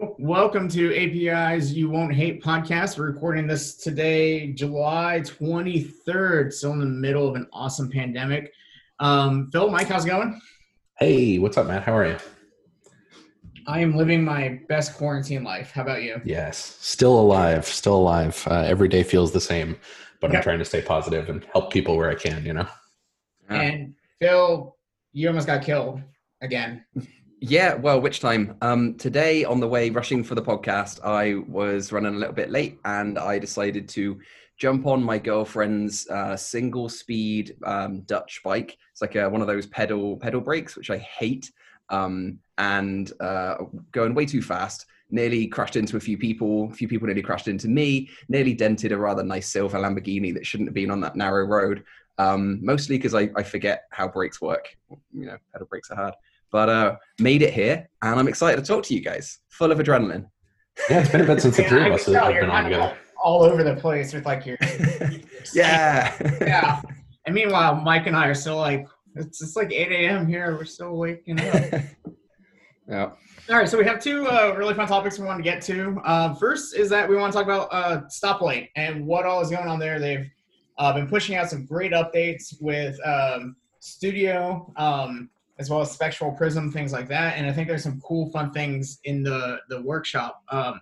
Welcome to API's You Won't Hate podcast. We're recording this today, July 23rd, still in the middle of an awesome pandemic. Um, Phil, Mike, how's it going? Hey, what's up, Matt? How are you? I am living my best quarantine life. How about you? Yes, still alive, still alive. Uh, every day feels the same, but Okay. I'm trying to stay positive and help people where I can, you know? And Phil, you almost got killed again. Yeah, well, which time? Um, today, on the way rushing for the podcast, I was running a little bit late, and I decided to jump on my girlfriend's uh, single speed um, Dutch bike. It's like a, one of those pedal pedal brakes, which I hate, um, and uh, going way too fast. Nearly crashed into a few people. A few people nearly crashed into me. Nearly dented a rather nice silver Lamborghini that shouldn't have been on that narrow road. Um, mostly because I, I forget how brakes work. You know, pedal brakes are hard but uh, made it here, and I'm excited to talk to you guys. Full of adrenaline. Yeah, it's been a bit since the Yeah, three of us have been you're on of together. all over the place with like your yeah. yeah. And meanwhile, Mike and I are still like it's it's like 8 a.m. here. We're still waking up. yeah. All right, so we have two uh, really fun topics we want to get to. Um, first is that we want to talk about uh, Stoplight and what all is going on there. They've uh, been pushing out some great updates with um, Studio um, as well as Spectral Prism, things like that. And I think there's some cool, fun things in the the workshop. Um,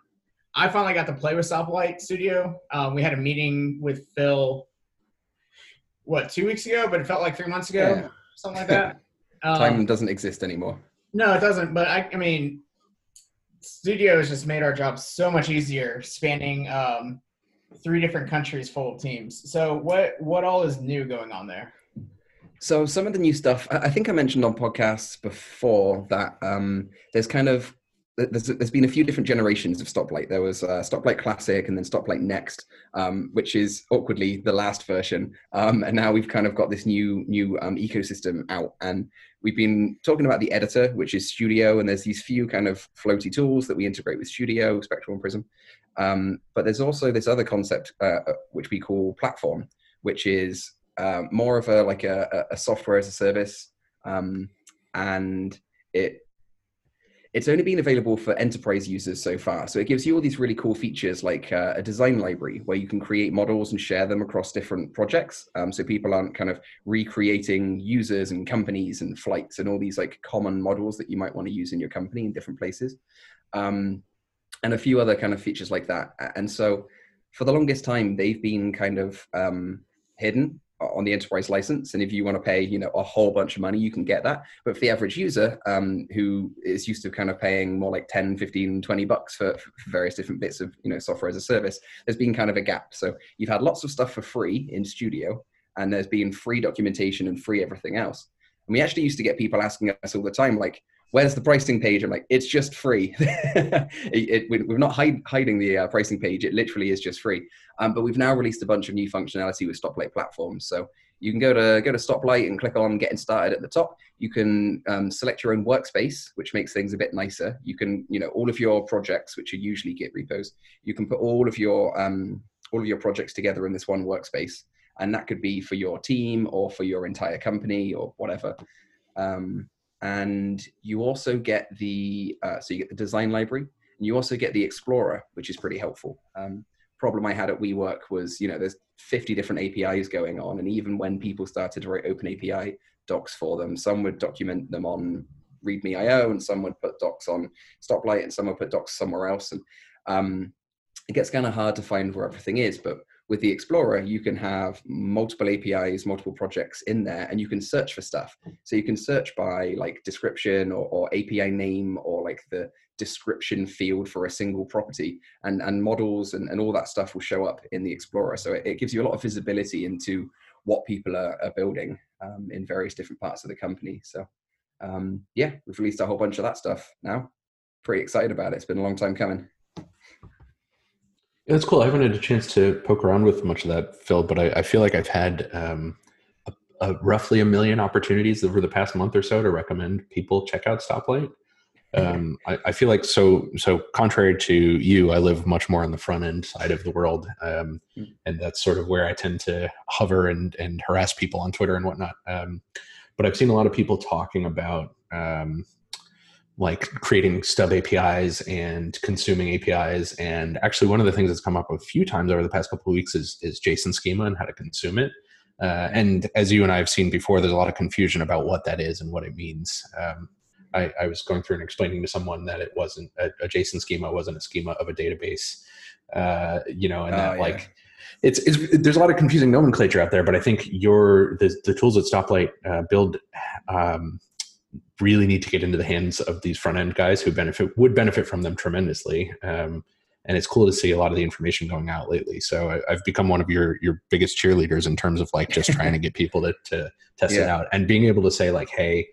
I finally got to play with Stoplight Studio. Um, we had a meeting with Phil, what two weeks ago, but it felt like three months ago, Yeah. something like that. Um, Time doesn't exist anymore. no, it doesn't. But I, I mean, Studio has just made our job so much easier, spanning um, three different countries full of teams. So, what what all is new going on there? So some of the new stuff, I think I mentioned on podcasts before that um, there's kind of there's, there's been a few different generations of Stoplight. There was uh, Stoplight Classic and then Stoplight Next, um, which is awkwardly the last version. Um, and now we've kind of got this new new um, ecosystem out, and we've been talking about the editor, which is Studio, and there's these few kind of floaty tools that we integrate with Studio, Spectral, and Prism. Um, but there's also this other concept uh, which we call platform, which is um, more of a like a, a software as a service, um, and it it's only been available for enterprise users so far. So it gives you all these really cool features like uh, a design library where you can create models and share them across different projects. Um, so people aren't kind of recreating users and companies and flights and all these like common models that you might want to use in your company in different places. Um, and a few other kind of features like that. And so for the longest time, they've been kind of um, hidden on the enterprise license and if you want to pay you know a whole bunch of money you can get that. But for the average user um, who is used to kind of paying more like 10 15 20 bucks for, for various different bits of you know software as a service there's been kind of a gap. So you've had lots of stuff for free in studio and there's been free documentation and free everything else. And we actually used to get people asking us all the time like where's the pricing page i'm like it's just free it, it, we- we're not hide, hiding the uh, pricing page it literally is just free um, but we've now released a bunch of new functionality with Stoplight platforms. So you can go to go to Stoplight and click on Getting Started at the top. You can um, select your own workspace, which makes things a bit nicer. You can, you know, all of your projects, which are usually Git repos, you can put all of your um, all of your projects together in this one workspace, and that could be for your team or for your entire company or whatever. Um, and you also get the uh, so you get the design library, and you also get the Explorer, which is pretty helpful. Um, problem I had at WeWork was, you know, there's 50 different APIs going on, and even when people started to write open API docs for them, some would document them on README.io, and some would put docs on Stoplight, and some would put docs somewhere else, and um, it gets kind of hard to find where everything is. But with the Explorer, you can have multiple APIs, multiple projects in there, and you can search for stuff. So you can search by like description or, or API name or like the description field for a single property and, and models and, and all that stuff will show up in the Explorer. So it, it gives you a lot of visibility into what people are, are building um, in various different parts of the company. So um, yeah, we've released a whole bunch of that stuff now. Pretty excited about it. It's been a long time coming. It's cool. I haven't had a chance to poke around with much of that, Phil, but I, I feel like I've had um, a, a roughly a million opportunities over the past month or so to recommend people check out Stoplight. Um, I, I feel like so so contrary to you, I live much more on the front end side of the world, um, Mm. and that's sort of where I tend to hover and and harass people on Twitter and whatnot. Um, but I've seen a lot of people talking about um, like creating stub APIs and consuming APIs. And actually, one of the things that's come up a few times over the past couple of weeks is, is JSON schema and how to consume it. Uh, and as you and I have seen before, there's a lot of confusion about what that is and what it means. Um, I, I, was going through and explaining to someone that it wasn't a, a JSON schema wasn't a schema of a database, uh, you know, and that oh, yeah. like it's, it's there's a lot of confusing nomenclature out there. But I think your the, the tools at Stoplight uh, build um, really need to get into the hands of these front end guys who benefit would benefit from them tremendously. Um, and it's cool to see a lot of the information going out lately. So I, have become one of your your biggest cheerleaders in terms of like just trying to get people to, to test yeah. it out and being able to say like, hey,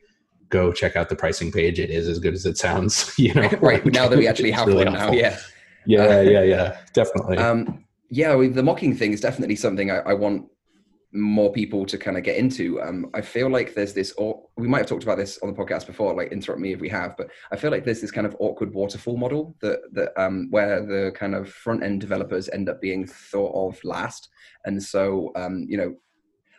go check out the pricing page. It is as good as it sounds. You know, right now that we actually have really one helpful. now. Yeah, yeah, yeah, yeah, definitely. Um, yeah, the mocking thing is definitely something I, I want more people to kind of get into. Um, I feel like there's this, or we might have talked about this on the podcast before. Like, interrupt me if we have, but I feel like there's this kind of awkward waterfall model that that um, where the kind of front end developers end up being thought of last, and so um, you know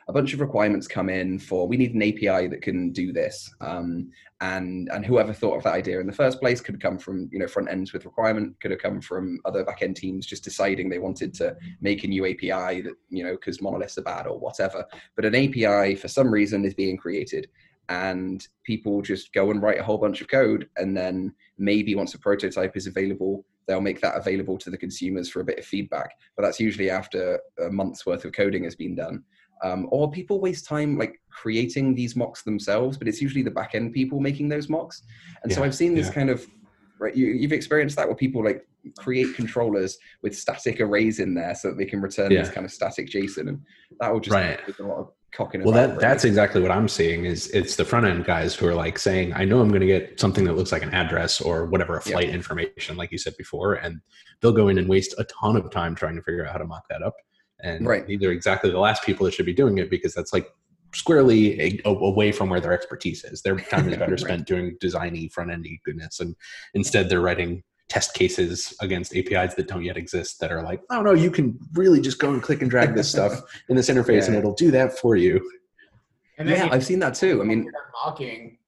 a bunch of requirements come in for we need an API that can do this. Um, and and whoever thought of that idea in the first place could come from you know front ends with requirement, could have come from other back end teams just deciding they wanted to make a new API that you know because monoliths are bad or whatever. But an API for some reason is being created and people just go and write a whole bunch of code and then maybe once a prototype is available they'll make that available to the consumers for a bit of feedback but that's usually after a month's worth of coding has been done um, or people waste time like creating these mocks themselves, but it's usually the back end people making those mocks. And yeah, so I've seen this yeah. kind of right. You, you've experienced that where people like create controllers with static arrays in there so that they can return yeah. this kind of static JSON, and that will just right. a lot of cocking. Well, that that's exactly what I'm seeing. Is it's the front end guys who are like saying, "I know I'm going to get something that looks like an address or whatever, a flight information, like you said before," and they'll go in and waste a ton of time trying to figure out how to mock that up and right. these are exactly the last people that should be doing it because that's like squarely a, a, away from where their expertise is. Their time is better right. spent doing designy front endy goodness, and instead they're writing test cases against APIs that don't yet exist that are like, oh no, you can really just go and click and drag this stuff in this interface yeah. and it'll do that for you. And yeah, I've seen that too. I mean, mocking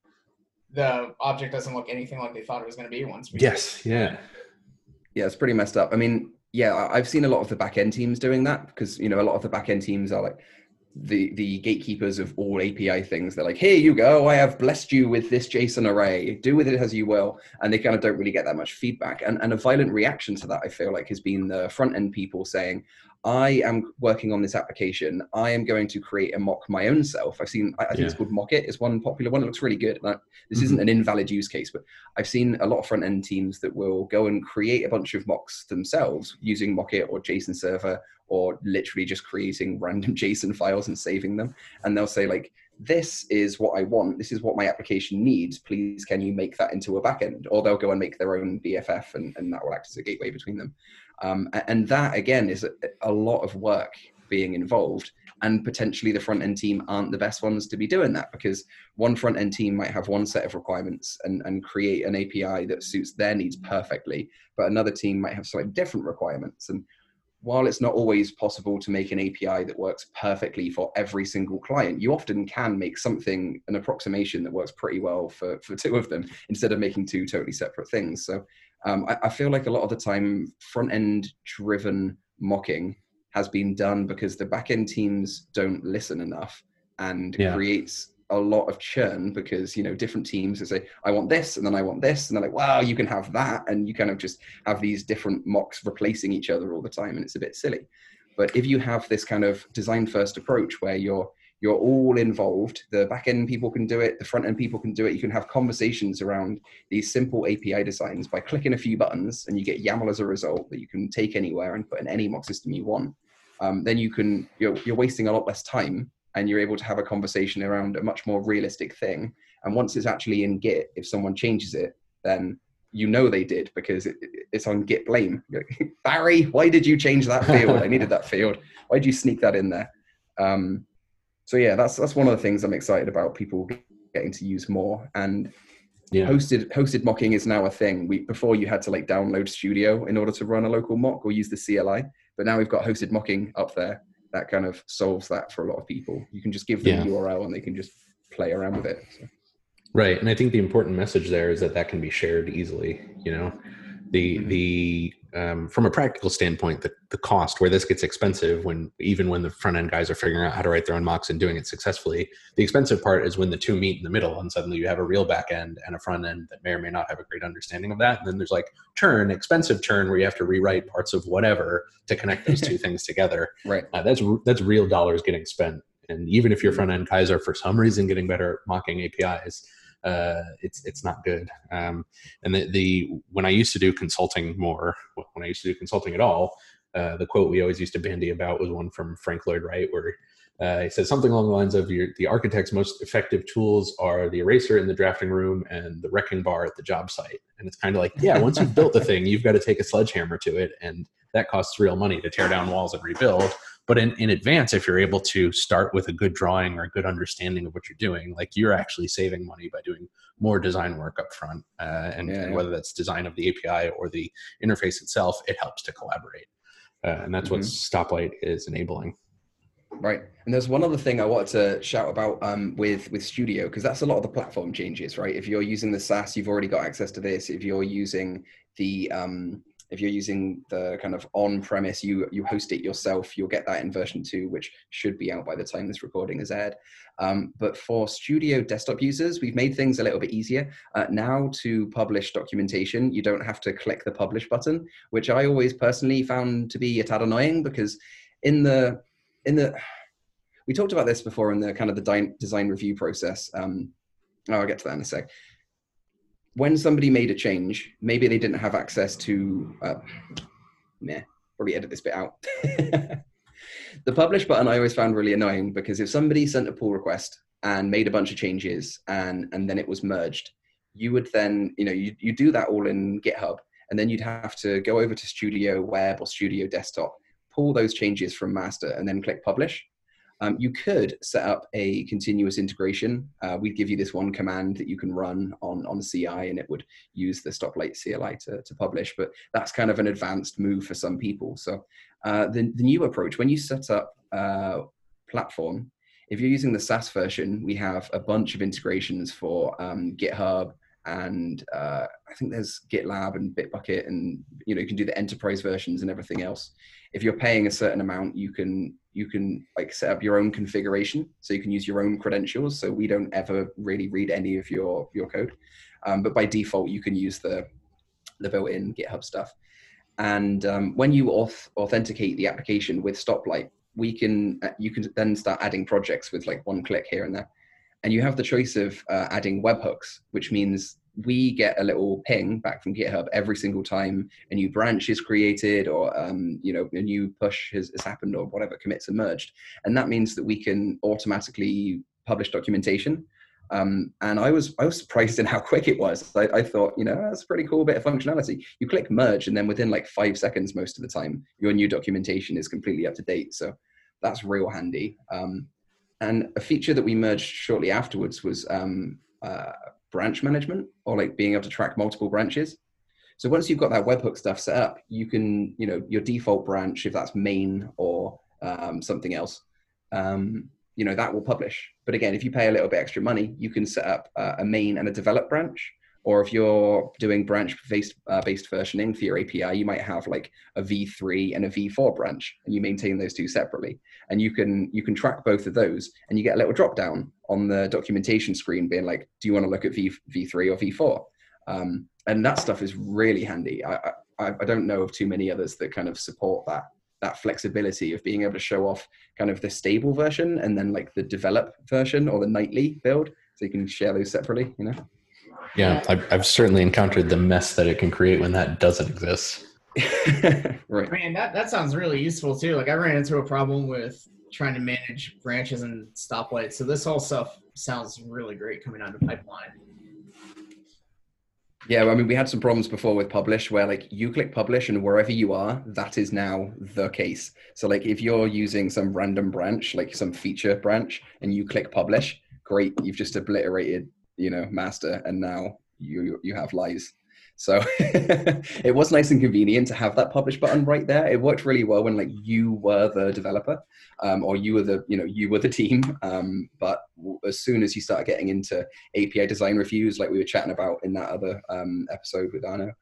the object doesn't look anything like they thought it was going to be once. We yes, yeah, yeah, it's pretty messed up. I mean, yeah, I've seen a lot of the back end teams doing that because you know a lot of the back end teams are like the the gatekeepers of all API things. They're like, here you go, I have blessed you with this JSON array. Do with it as you will, and they kind of don't really get that much feedback. And and a violent reaction to that, I feel like, has been the front end people saying, I am working on this application. I am going to create a mock my own self. I've seen, I, think yeah. it's called Mock It. It's one popular one. It looks really good. this mm-hmm. isn't an invalid use case, but I've seen a lot of front end teams that will go and create a bunch of mocks themselves using Mock It or JSON server or literally just creating random JSON files and saving them. And they'll say like, this is what I want. This is what my application needs. Please, can you make that into a backend? Or they'll go and make their own BFF, and, and that will act as a gateway between them. Um, and that again is a, lot of work being involved and potentially the front end team aren't the best ones to be doing that because one front end team might have one set of requirements and, and create an api that suits their needs perfectly but another team might have slightly different requirements. And while it's not always possible to make an api that works perfectly for every single client you often can make something an approximation that works pretty well for, for two of them instead of making two totally separate things. So um, I, I feel like a lot of the time, front end driven mocking has been done because the back end teams don't listen enough and yeah. creates a lot of churn because you know different teams will say i want this and then i want this and they're like wow you can have that and you kind of just have these different mocks replacing each other all the time and it's a bit silly but if you have this kind of design first approach where you're you're all involved. The back end people can do it, the front end people can do it. You can have conversations around these simple API designs by clicking a few buttons, and you get YAML as a result that you can take anywhere and put in any mock system you want. Um, then you can you're, you're wasting a lot less time, and you're able to have a conversation around a much more realistic thing. And once it's actually in Git, if someone changes it, then you know they did because it, it's on Git blame. Barry, why did you change that field? I needed that field. Why did you sneak that in there? Um, so yeah, that's that's one of the things I'm excited about. People getting to use more and yeah. hosted hosted mocking is now a thing. We before you had to like download Studio in order to run a local mock or use the CLI, but now we've got hosted mocking up there. That kind of solves that for a lot of people. You can just give them yeah. a URL and they can just play around with it. So. Right, and I think the important message there is that that can be shared easily. You know, the mm-hmm. the um, from a practical standpoint, the, the cost where this gets expensive when even when the front end guys are figuring out how to write their own mocks and doing it successfully, the expensive part is when the two meet in the middle and suddenly you have a real back end and a front end that may or may not have a great understanding of that. And then there's like turn, expensive turn where you have to rewrite parts of whatever to connect those two things together. Right. Uh, that's that's real dollars getting spent. And even if your mm-hmm. front end guys are for some reason getting better at mocking APIs, uh, it's it's not good. Um, and the, the when I used to do consulting more, when I used to do consulting at all, uh, the quote we always used to bandy about was one from Frank Lloyd Wright, where uh, he says something along the lines of your, the architect's most effective tools are the eraser in the drafting room and the wrecking bar at the job site. And it's kind of like, yeah, once you've built the thing, you've got to take a sledgehammer to it. And that costs real money to tear down walls and rebuild. But in, in advance, if you're able to start with a good drawing or a good understanding of what you're doing, like you're actually saving money by doing more design work up front. Uh, and, yeah, and yeah. whether that's design of the API or the interface itself, it helps to collaborate. Uh, and that's mm-hmm. what Stoplight is enabling. Right, and there's one other thing I wanted to shout about um, with with Studio because that's a lot of the platform changes, right? If you're using the SaaS, you've already got access to this. If you're using the um, if you're using the kind of on-premise, you you host it yourself. You'll get that in version two, which should be out by the time this recording is aired. Um, but for Studio desktop users, we've made things a little bit easier. Uh, now to publish documentation, you don't have to click the publish button, which I always personally found to be a tad annoying because in the in the we talked about this before in the kind of the design review process. Um, oh, I'll get to that in a sec when somebody made a change, maybe they didn't have access to, uh, meh, probably edit this bit out. the publish button I always found really annoying because if somebody sent a pull request and made a bunch of changes and, and then it was merged, you would then, you know, you, you do that all in GitHub and then you'd have to go over to Studio Web or Studio Desktop, pull those changes from master and then click publish. Um, you could set up a continuous integration. Uh, we'd give you this one command that you can run on, on CI and it would use the stoplight CLI to, to publish, but that's kind of an advanced move for some people. So uh, the, the new approach, when you set up a platform, if you're using the SaaS version, we have a bunch of integrations for um, GitHub, and uh, I think there's GitLab and Bitbucket, and you know you can do the enterprise versions and everything else. If you're paying a certain amount, you can you can like set up your own configuration, so you can use your own credentials. So we don't ever really read any of your your code, um, but by default you can use the the built-in GitHub stuff. And um, when you auth- authenticate the application with Stoplight, we can uh, you can then start adding projects with like one click here and there and you have the choice of uh, adding webhooks, which means we get a little ping back from GitHub every single time a new branch is created or um, you know a new push has, has, happened or whatever commits emerged, and that means that we can automatically publish documentation. Um, and I was I was surprised in how quick it was. I, I, thought you know that's a pretty cool bit of functionality. You click merge, and then within like five seconds, most of the time, your new documentation is completely up to date. So that's real handy. Um, and a feature that we merged shortly afterwards was um, uh, branch management or like being able to track multiple branches. So once you've got that webhook stuff set up, you can, you know, your default branch, if that's main or um, something else, um, you know, that will publish. But again, if you pay a little bit extra money, you can set up uh, a main and a develop branch or if you're doing branch based uh, based versioning for your API, you might have like a v3 and a v4 branch, and you maintain those two separately. And you can you can track both of those, and you get a little drop down on the documentation screen, being like, do you want to look at v v3 or v4? Um, and that stuff is really handy. I, I I don't know of too many others that kind of support that that flexibility of being able to show off kind of the stable version and then like the develop version or the nightly build, so you can share those separately. You know. Yeah, I've, I've certainly encountered the mess that it can create when that doesn't exist. right. Man, that, that sounds really useful too. Like I ran into a problem with trying to manage branches and stoplights. So this whole stuff sounds really great coming out of pipeline. Yeah, I mean, we had some problems before with publish where like you click publish and wherever you are, that is now the case. So like if you're using some random branch, like some feature branch, and you click publish, great, you've just obliterated you know master and now you you have lies So it was nice and convenient to have that publish button right there. It worked really well when like you were the developer um, or you were the you know you were the team. Um, but as soon as you start getting into API design reviews, like we were chatting about in that other um, episode with Arnaud,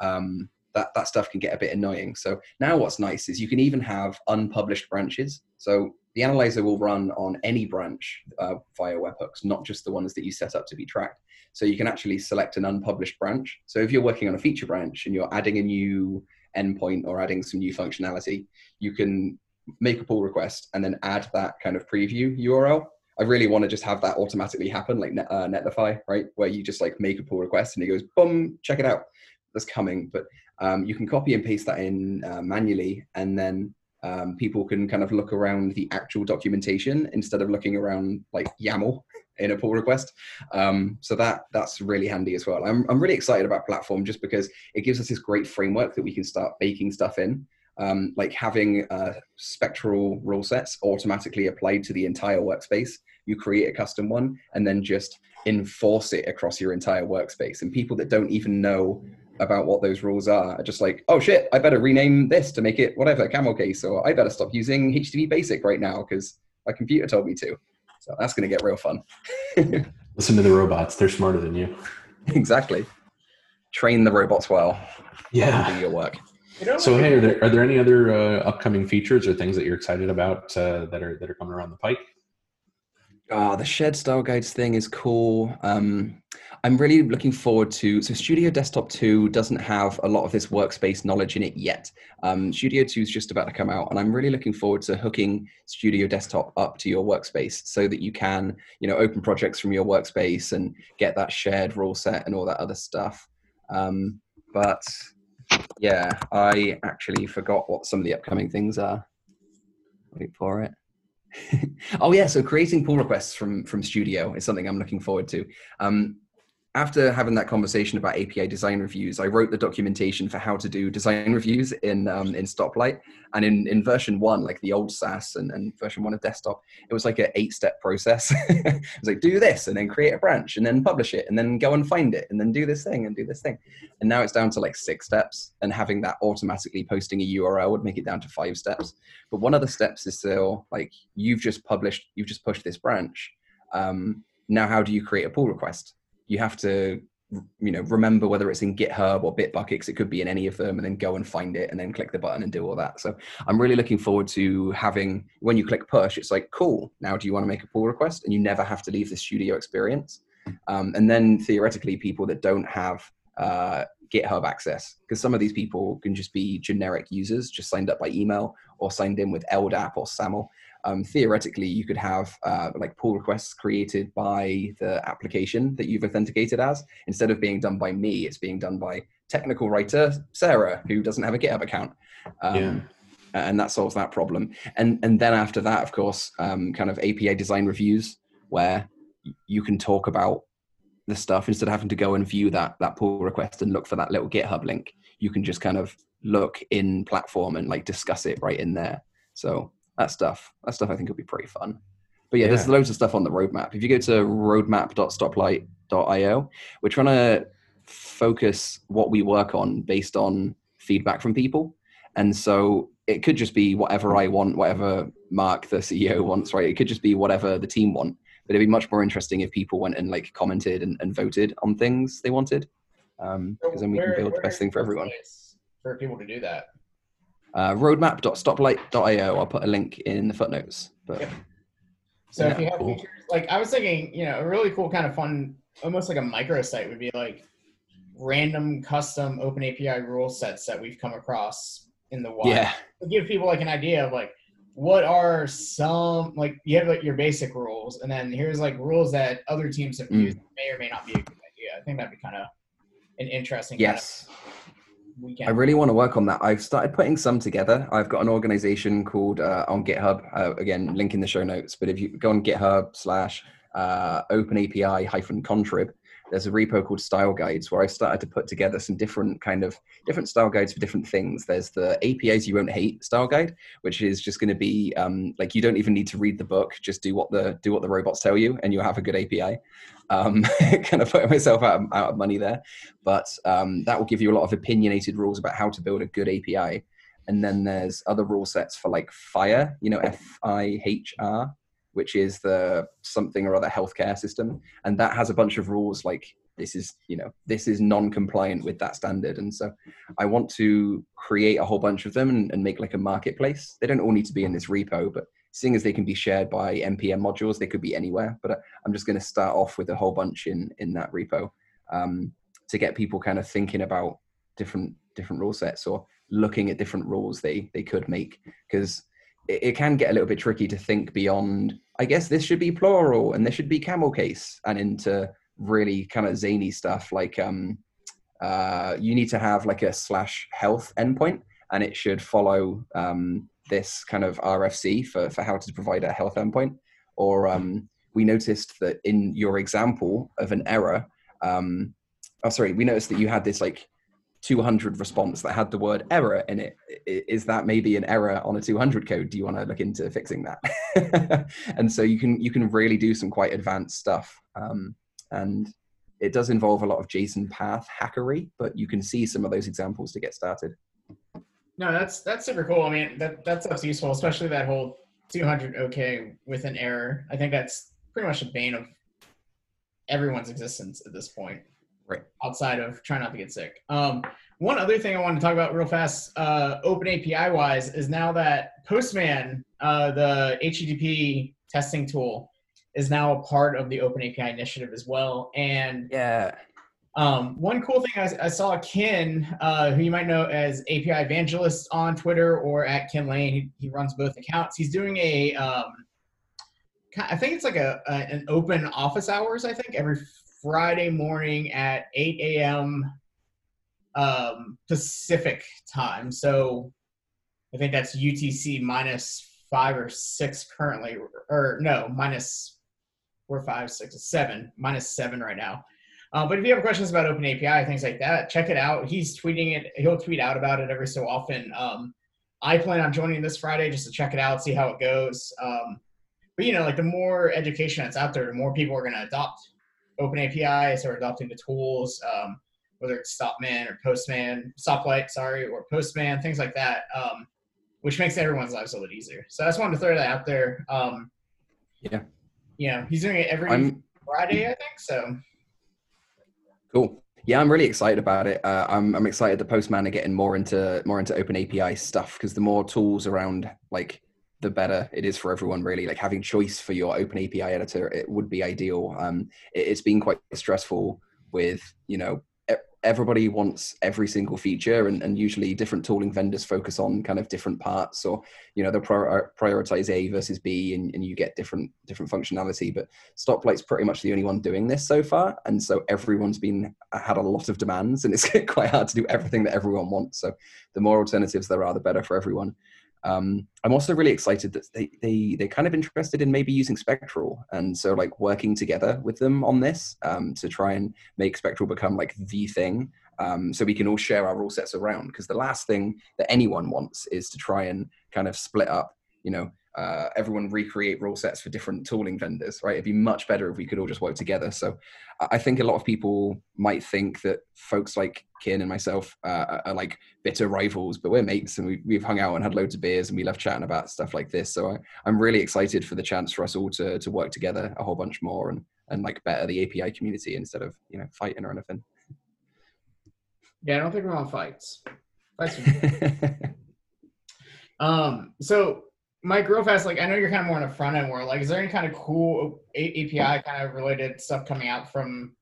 um, that that stuff can get a bit annoying. So now what's nice is you can even have unpublished branches. So the analyzer will run on any branch uh, via webhooks, not just the ones that you set up to be tracked. So you can actually select an unpublished branch. So if you're working on a feature branch and you're adding a new endpoint or adding some new functionality, you can make a pull request and then add that kind of preview URL. I really want to just have that automatically happen, like uh, Netlify, right? Where you just like make a pull request and it goes, boom, check it out. That's coming. But um, you can copy and paste that in uh, manually and then um, people can kind of look around the actual documentation instead of looking around like YAML in a pull request. Um, so that that's really handy as well. I'm, I'm really excited about platform just because it gives us this great framework that we can start baking stuff in. Um, like having uh, spectral rule sets automatically applied to the entire workspace. You create a custom one and then just enforce it across your entire workspace. And people that don't even know about what those rules are are just like, oh shit, I better rename this to make it whatever camel case, or I better stop using HTTP basic right now because my computer told me to. So that's going to get real fun. Listen to the robots; they're smarter than you. exactly. Train the robots well. Yeah. Do your work. So hey, are there are there any other uh, upcoming features or things that you're excited about uh, that are that are coming around the pike? Oh, the shared style guides thing is cool. Um, I'm really looking forward to. So, Studio Desktop 2 doesn't have a lot of this workspace knowledge in it yet. Um, Studio 2 is just about to come out, and I'm really looking forward to hooking Studio Desktop up to your workspace so that you can, you know, open projects from your workspace and get that shared rule set and all that other stuff. Um, but yeah, I actually forgot what some of the upcoming things are. Wait for it. oh yeah, so creating pull requests from from Studio is something I'm looking forward to. Um, after having that conversation about API design reviews, I wrote the documentation for how to do design reviews in um, in Stoplight. And in, in version one, like the old SaaS and, and version one of desktop, it was like an eight step process. it was like do this and then create a branch and then publish it and then go and find it and then do this thing and do this thing. And now it's down to like six steps. And having that automatically posting a URL would make it down to five steps. But one of the steps is still like you've just published, you've just pushed this branch. Um, now, how do you create a pull request? You have to you know remember whether it's in github or bitbuckets it could be in any of them and then go and find it and then click the button and do all that. So i'm really looking forward to having when you click push it's like cool now do you want to make a pull request? And you never have to leave the studio experience. Um, and then theoretically people that don't have uh, github access because some of these people can just be generic users just signed up by email or signed in with ldap or saml um, theoretically you could have uh, like pull requests created by the application that you've authenticated as. Instead of being done by me it's being done by technical writer sarah who doesn't have a github account. Um, yeah. and that solves that problem. And and then after that of course um, kind of api design reviews where you can talk about the stuff. Instead of having to go and view that that pull request and look for that little github link you can just kind of look in platform and like discuss it right in there. So that stuff. That stuff I think will be pretty fun. But yeah, yeah, there's loads of stuff on the roadmap. If you go to roadmap.stoplight.io, we're trying to focus what we work on based on feedback from people. And so it could just be whatever I want, whatever Mark, the CEO, wants, right? It could just be whatever the team want. But it'd be much more interesting if people went and like commented and, and voted on things they wanted. Because um, so then we where, can build the best thing for everyone. For people to do that uh, roadmap.stoplight.io. I'll put a link in the footnotes. But yep. so yeah, if you have cool. features, like I was thinking, you know, a really cool kind of fun, almost like a microsite would be like random custom open API rule sets that we've come across in the wild. Yeah. To give people like an idea of like what are some like you have like your basic rules and then here's like rules that other teams have mm. used may or may not be a good idea. I think that'd be kind of an interesting yes. Kind of weekend. I really want to work on that. I've started putting some together. I've got an organization called uh, on GitHub. Uh, again, link in the show notes. But if you go on GitHub slash uh, Open API hyphen contrib, there's a repo called Style Guides where I've started to put together some different kind of different style guides for different things. There's the APIs you won't hate style guide, which is just going to be um, like you don't even need to read the book, just do what the do what the robots tell you, and you'll have a good API. Um, kind of putting myself out, out of money there, but um, that will give you a lot of opinionated rules about how to build a good API. And then there's other rule sets for like FHIR you know, F I H R, which is the something or other healthcare system, and that has a bunch of rules like this is you know this is non-compliant with that standard. And so i want to create a whole bunch of them and, and, make like a marketplace. They don't all need to be in this repo but seeing as they can be shared by npm modules they could be anywhere. But i'm just going to start off with a whole bunch in in that repo um, to get people kind of thinking about different different rule sets or looking at different rules they they could make. Because it, it, can get a little bit tricky to think beyond i guess this should be plural and this should be camel case and into really kind of zany stuff like um uh you need to have like a slash health endpoint and it should follow um this kind of rfc for for how to provide a health endpoint. Or um we noticed that in your example of an error um oh sorry we noticed that you had this like 200 response that had the word error in it. Is that maybe an error on a 200 code? Do you want to look into fixing that? And so you can you can really do some quite advanced stuff um, and it does involve a lot of json path hackery but you can see some of those examples to get started. No that's that's super cool. I mean that that stuff's useful especially that whole 200 okay with an error. I think that's pretty much a bane of everyone's existence at this point right outside of trying not to get sick um, one other thing i wanted to talk about real fast uh, open api wise is now that postman uh, the http testing tool is now a part of the open api initiative as well and yeah um, one cool thing I, I saw Kin, uh, who you might know as API Evangelist on Twitter or at Kin Lane, he, he runs both accounts. He's doing a, um, I think it's like a, a, an open office hours. I think every Friday morning at 8 a.m. Um, Pacific time. So I think that's UTC minus five or six currently, or no, minus four, five, six, seven, minus seven right now. Uh, but if you have questions about Open API, things like that, check it out. He's tweeting it. He'll tweet out about it every so often. Um, I plan on joining this Friday just to check it out, see how it goes. Um, but you know, like the more education that's out there, the more people are going to adopt open APIs or adopting the tools, um, whether it's Stopman or Postman, Stoplight, sorry, or Postman, things like that, um, which makes everyone's lives a little bit easier. So I just wanted to throw that out there. Um, yeah. You know, he's doing it every I'm, Friday, I think. So cool. Yeah, I'm really excited about it. Uh, I'm I'm excited that Postman are getting more into more into open API stuff because the more tools around like the better it is for everyone really. Like having choice for your open api editor it would be ideal. Um, it, has been quite stressful with you know everybody wants every single feature and, and usually different tooling vendors focus on kind of different parts or you know they prior, prioritize a versus b and, and you get different different functionality. But stoplight's pretty much the only one doing this so far and so everyone's been had a lot of demands and it's quite hard to do everything that everyone wants. So the more alternatives there are the better for everyone um, I'm also really excited that they, they they're kind of interested in maybe using Spectral, and so like working together with them on this um, to try and make Spectral become like the thing, um, so we can all share our rule sets around. Because the last thing that anyone wants is to try and kind of split up, you know, uh, everyone recreate rule sets for different tooling vendors, right? It'd be much better if we could all just work together. So I think a lot of people might think that folks like Kin and myself uh, are like bitter rivals, but we're mates and we, have hung out and had loads of beers and we love chatting about stuff like this. So I, am really excited for the chance for us all to, to work together a whole bunch more and, and like better the API community instead of, you know, fighting or anything. Yeah, I don't think we want fights. Fights. um, so Mike, real fast, like I know you're kind of more on the front end world. Like, is there any kind of cool API kind of related stuff coming out from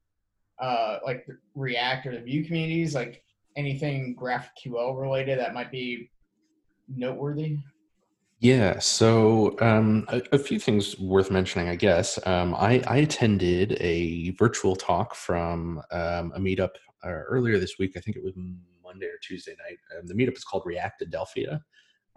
uh, like React or the Vue communities? Like anything GraphQL related that might be noteworthy? Yeah, so um, a, a, few things worth mentioning, I guess. Um, I, I, attended a virtual talk from um, a meetup uh, earlier this week. I think it was Monday or Tuesday night. Um, the meetup is called Reactadelphia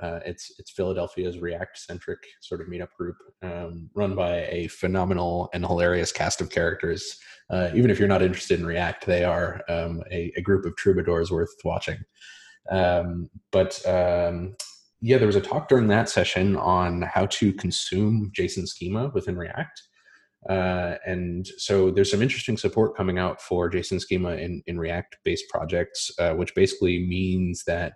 Uh, it's it's Philadelphia's React centric sort of meetup group, um, run by a phenomenal and hilarious cast of characters. Uh, even if you're not interested in React, they are um, a, a, group of troubadours worth watching. Um, but um, yeah, there was a talk during that session on how to consume JSON schema within React. Uh, and so there's some interesting support coming out for JSON schema in, in React based projects, uh, which basically means that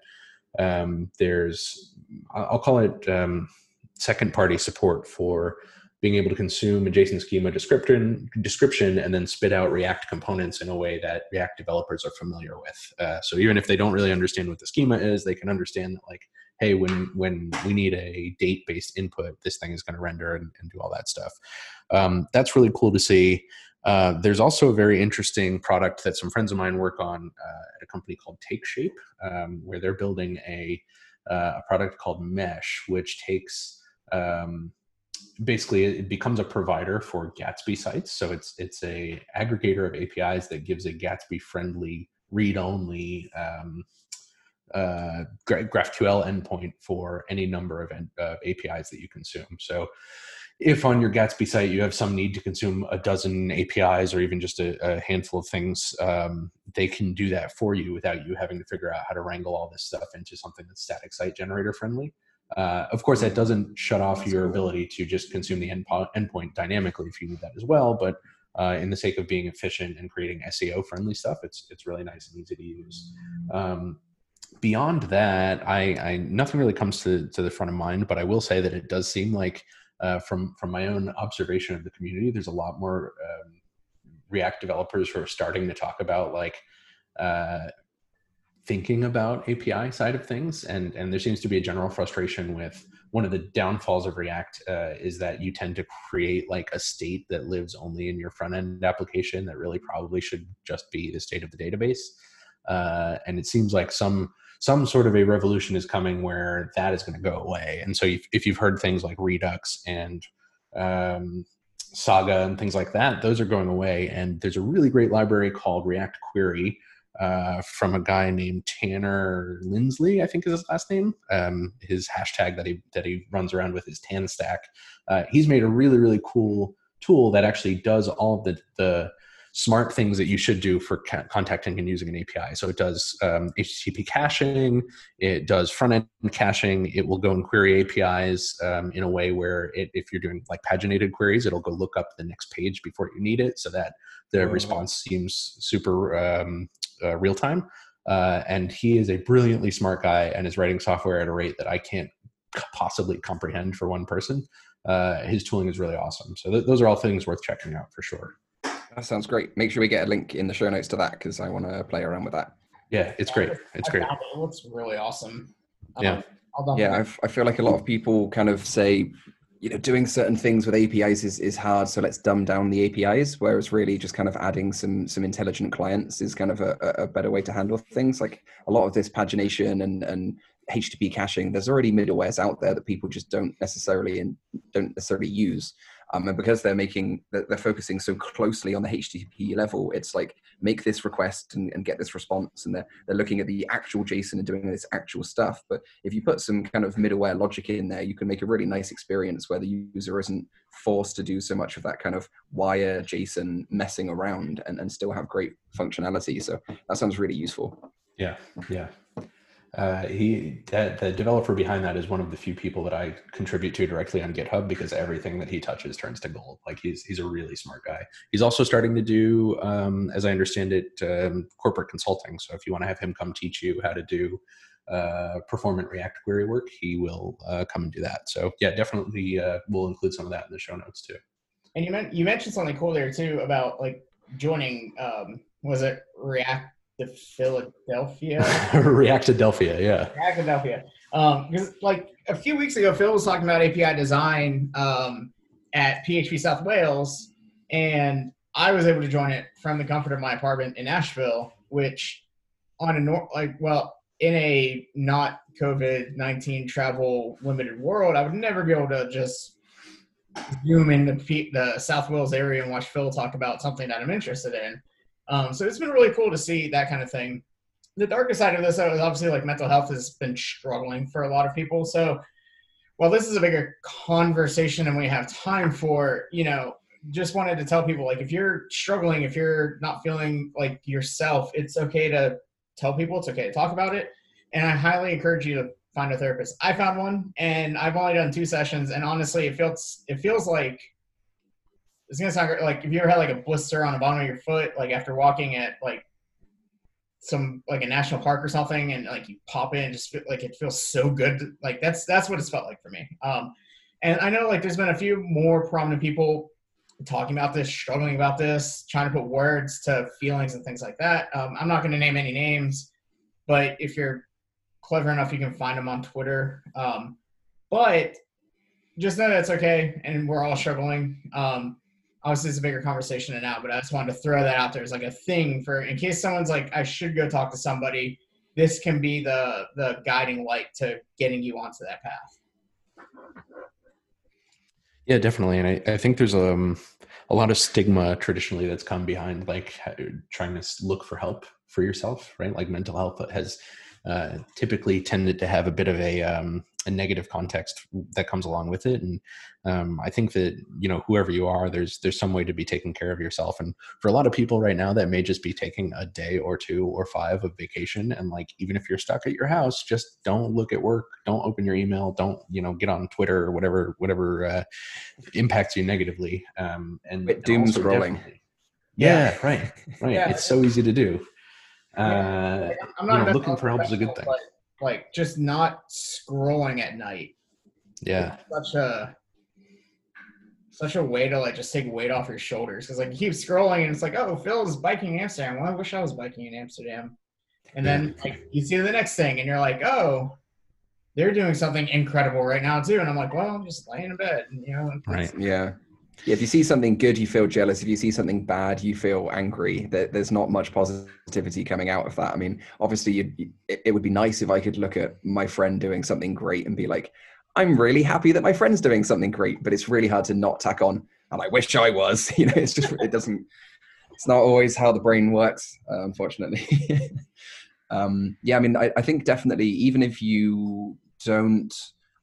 um, there's, I'll call it um, second party support for being able to consume a JSON schema description, description and then spit out React components in a way that React developers are familiar with. Uh, so even if they don't really understand what the schema is, they can understand that like, hey, when when we need a date based input, this thing is going to render and, and, do all that stuff. Um, that's really cool to see. Uh, there's also a very interesting product that some friends of mine work on uh, at a company called TakeShape, um, where they're building a, uh, a product called Mesh, which takes um, basically it becomes a provider for Gatsby sites. So it's it's a aggregator of APIs that gives a Gatsby friendly read only um, uh, GraphQL endpoint for any number of uh, APIs that you consume. So if on your Gatsby site you have some need to consume a dozen APIs or even just a, a handful of things, um, they can do that for you without you having to figure out how to wrangle all this stuff into something that's static site generator friendly. Uh, of course, that doesn't shut off your ability to just consume the endpo- endpoint dynamically if you need that as well. But uh, in the sake of being efficient and creating SEO friendly stuff, it's it's really nice and easy to use. Um, beyond that, I, I, nothing really comes to to the front of mind. But I will say that it does seem like uh, from from my own observation of the community, there's a lot more um, React developers who are starting to talk about like uh, thinking about API side of things, and and there seems to be a general frustration with one of the downfalls of React uh, is that you tend to create like a state that lives only in your front end application that really probably should just be the state of the database. Uh, and it seems like some some sort of a revolution is coming where that is going to go away. And so if, if you've heard things like Redux and um, Saga and things like that, those are going away. And there's a really great library called React Query uh, from a guy named Tanner Linsley, I think is his last name. Um, his hashtag that he that he runs around with is TanStack. Uh, he's made a really really cool tool that actually does all of the the smart things that you should do for ca- contacting and using an API. So it does um, HTTP caching, it does front end caching. It will go and query APIs um, in a way where it, if you're doing like paginated queries, it'll go look up the next page before you need it, so that the oh, response seems super um, uh, real time. Uh, and he is a brilliantly smart guy and is writing software at a rate that I can't possibly comprehend for one person. Uh, his tooling is really awesome. So th- those are all things worth checking out for sure. That sounds great. Make sure we get a link in the show notes to that because I want to play around with that. Yeah, it's great. It's great. It. it looks really awesome. Yeah. Um, yeah, I've, I feel like a lot of people kind of say, you know, doing certain things with APIs is, is hard, so let's dumb down the APIs. Whereas really just kind of adding some some intelligent clients is kind of a, a better way to handle things. Like a lot of this pagination and and HTTP caching, there's already middlewares out there that people just don't necessarily and don't necessarily use. Um, and because they're making they're focusing so closely on the HTTP level, it's like make this request and, and, get this response, and they're they're looking at the actual JSON and doing this actual stuff. But if you put some kind of middleware logic in there, you can make a really nice experience where the user isn't forced to do so much of that kind of wire JSON messing around and, and still have great functionality. So that sounds really useful. Yeah, yeah. Uh, he that the developer behind that is one of the few people that I contribute to directly on GitHub because everything that he touches turns to gold. Like he's he's a really smart guy. He's also starting to do, um, as I understand it, um, corporate consulting. So if you want to have him come teach you how to do uh, performant React query work, he will uh, come and do that. So yeah, definitely uh, we'll include some of that in the show notes too. And you meant you mentioned something cool there too about like joining. Um, was it React the Philadelphia. Reactadelphia, yeah. Reactadelphia. Um, because like a few weeks ago, Phil was talking about API design um, at PHP South Wales, and I was able to join it from the comfort of my apartment in Asheville, which on a nor- like well in a not COVID nineteen travel limited world, I would never be able to just zoom in the, the South Wales area and watch Phil talk about something that I'm interested in. Um, so it's been really cool to see that kind of thing. the darker side of this is obviously like mental health has been struggling for a lot of people. So while this is a bigger conversation and we have time for, you know, just wanted to tell people like if you're struggling, if you're not feeling like yourself, it's okay to tell people, it's okay to talk about it. And I highly encourage you to find a therapist. I found one and I've only done two sessions and honestly it feels it feels like it's gonna sound like if you ever had like a blister on the bottom of your foot, like after walking at like some like a national park or something and like you pop in and just feel, like it feels so good like that's that's what it's felt like for me. Um and i know like there's been a few more prominent people talking about this struggling about this trying to put words to feelings and things like that. Um, i'm not to name any names but if you're clever enough you can find them on twitter. Um, but just know that's okay and we're all struggling. Um, obviously it's a bigger conversation than now, but I just wanted to throw that out there as like a thing for in case someone's like, I should go talk to somebody. This can be the the guiding light to getting you onto that path. Yeah, definitely, and I, I think there's um, a lot of stigma traditionally that's come behind like trying to look for help for yourself, right? Like mental health has uh, typically tended to have a bit of a um, a negative context that comes along with it. And um, I think that you know whoever you are, there's there's some way to be taking care of yourself. And for a lot of people right now, that may just be taking a day or two or five of vacation. And like even if you're stuck at your house, just don't look at work, don't open your email, don't you know get on Twitter or whatever whatever uh, impacts you negatively. Um, and, and doom scrolling. Yeah, yeah, right, right. Yeah. It's so easy to do. Uh, I'm not you know, looking for help is a good thing. But like just not scrolling at night. Yeah. It's such a such a way to like just take weight off your shoulders because like you keep scrolling and it's like oh Phil's biking in Amsterdam. Well, I wish I was biking in Amsterdam. And then like you see the next thing and you're like oh they're doing something incredible right now too. And I'm like well I'm just laying in bed and you know right yeah yeah, if you see something good, you feel jealous. If you see something bad, you feel angry. There's not much positivity coming out of that. I mean, obviously, it would be nice if I could look at my friend doing something great and be like, I'm really happy that my friend's doing something great, but it's really hard to not tack on, and I wish I was. You know, it's just, it doesn't, it's not always how the brain works, uh, unfortunately. um, yeah, I mean, I, I think definitely, even if you don't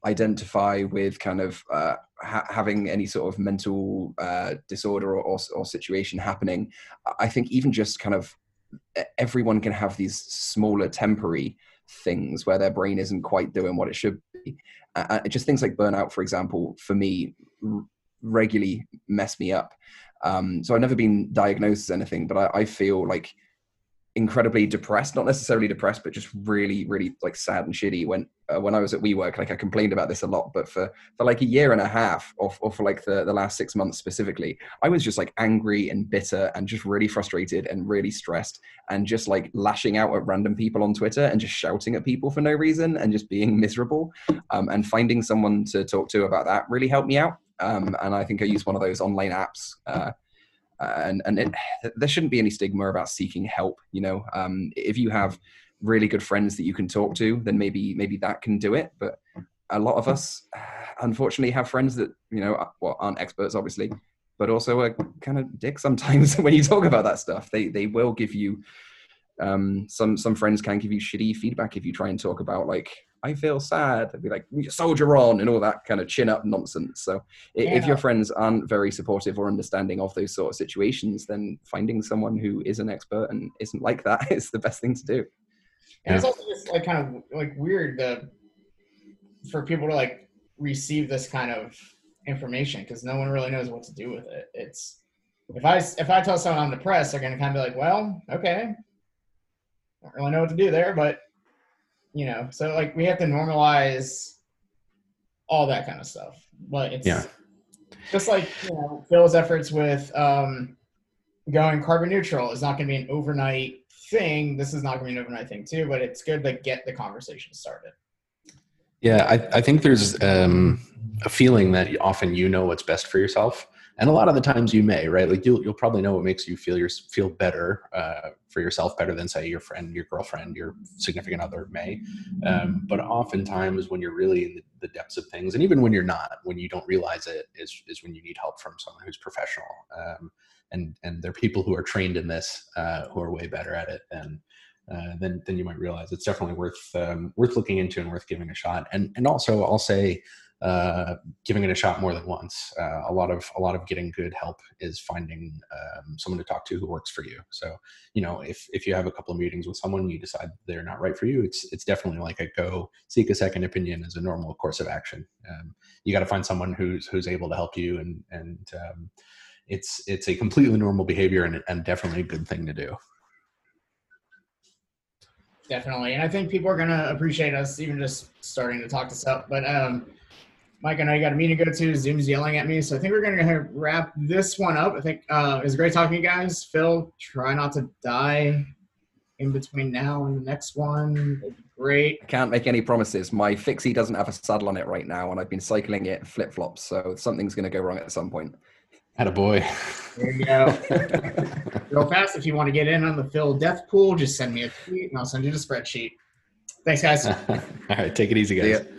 identify with kind of uh, ha- having any sort of mental uh, disorder or, or, or, situation happening, I think even just kind of everyone can have these smaller temporary things where their brain isn't quite doing what it should be. Uh, just things like burnout, for example, for me, r- regularly mess me up. Um, so I've never been diagnosed as anything, but I, I feel like incredibly depressed not necessarily depressed but just really really like sad and shitty when uh, when i was at WeWork like i complained about this a lot but for for like a year and a half or, or for like the, the last six months specifically i was just like angry and bitter and just really frustrated and really stressed and just like lashing out at random people on twitter and just shouting at people for no reason and just being miserable um, and finding someone to talk to about that really helped me out um, and i think i used one of those online apps uh, and and it, there shouldn't be any stigma about seeking help. You know, um, if you have really good friends that you can talk to, then maybe maybe that can do it. But a lot of us, unfortunately, have friends that you know, well, aren't experts, obviously, but also are kind of dick sometimes when you talk about that stuff. They they will give you um, some some friends can give you shitty feedback if you try and talk about like I feel sad. I'd be like, soldier on and all that kind of chin up nonsense. So yeah. if your friends aren't very supportive or understanding of those sort of situations, then finding someone who is an expert and isn't like that is the best thing to do. And yeah. it's also just like kind of like weird to, for people to like receive this kind of information because no one really knows what to do with it. It's if I if I tell someone I'm depressed, they're gonna kind of be like, well, okay, I don't really know what to do there, but you know, so like we have to normalize all that kind of stuff. But it's yeah. just like you know Phil's efforts with um, going carbon neutral is not going to be an overnight thing. This is not going to be an overnight thing too, but it's good to get the conversation started. Yeah, I, I think there's um, a feeling that often you know what's best for yourself, and a lot of the times you may right like you'll, you'll probably know what makes you feel your feel better uh, for yourself better than say your friend your girlfriend your significant other may um, but oftentimes when you're really in the, the, depths of things and even when you're not when you don't realize it is is when you need help from someone who's professional um, and and there are people who are trained in this uh, who are way better at it than uh, than than you might realize. It's definitely worth um, worth looking into and worth giving a shot. And and also, I'll say uh, giving it a shot more than once. Uh, a lot of a lot of getting good help is finding um, someone to talk to who works for you. So you know, if if you have a couple of meetings with someone, you decide they're not right for you. It's it's definitely like a go seek a second opinion as a normal course of action. Um, you got to find someone who's who's able to help you, and and um, it's it's a completely normal behavior and, and definitely a good thing to do. Definitely, and I think people are gonna appreciate us even just starting to talk this up. But um, Mike, I know you got a meeting to go to. Zoom's yelling at me, so I think we're gonna wrap this one up. I think uh, it was great talking to you guys. Phil, try not to die in between now and the next one. Great. I can't make any promises. My fixie doesn't have a saddle on it right now, and I've been cycling it flip flops, so something's gonna go wrong at some point. Had a boy. There you go. Real fast, if you want to get in on the Phil death pool, just send me a tweet and I'll send you the spreadsheet. Thanks, guys. All right, take it easy, See guys. ya.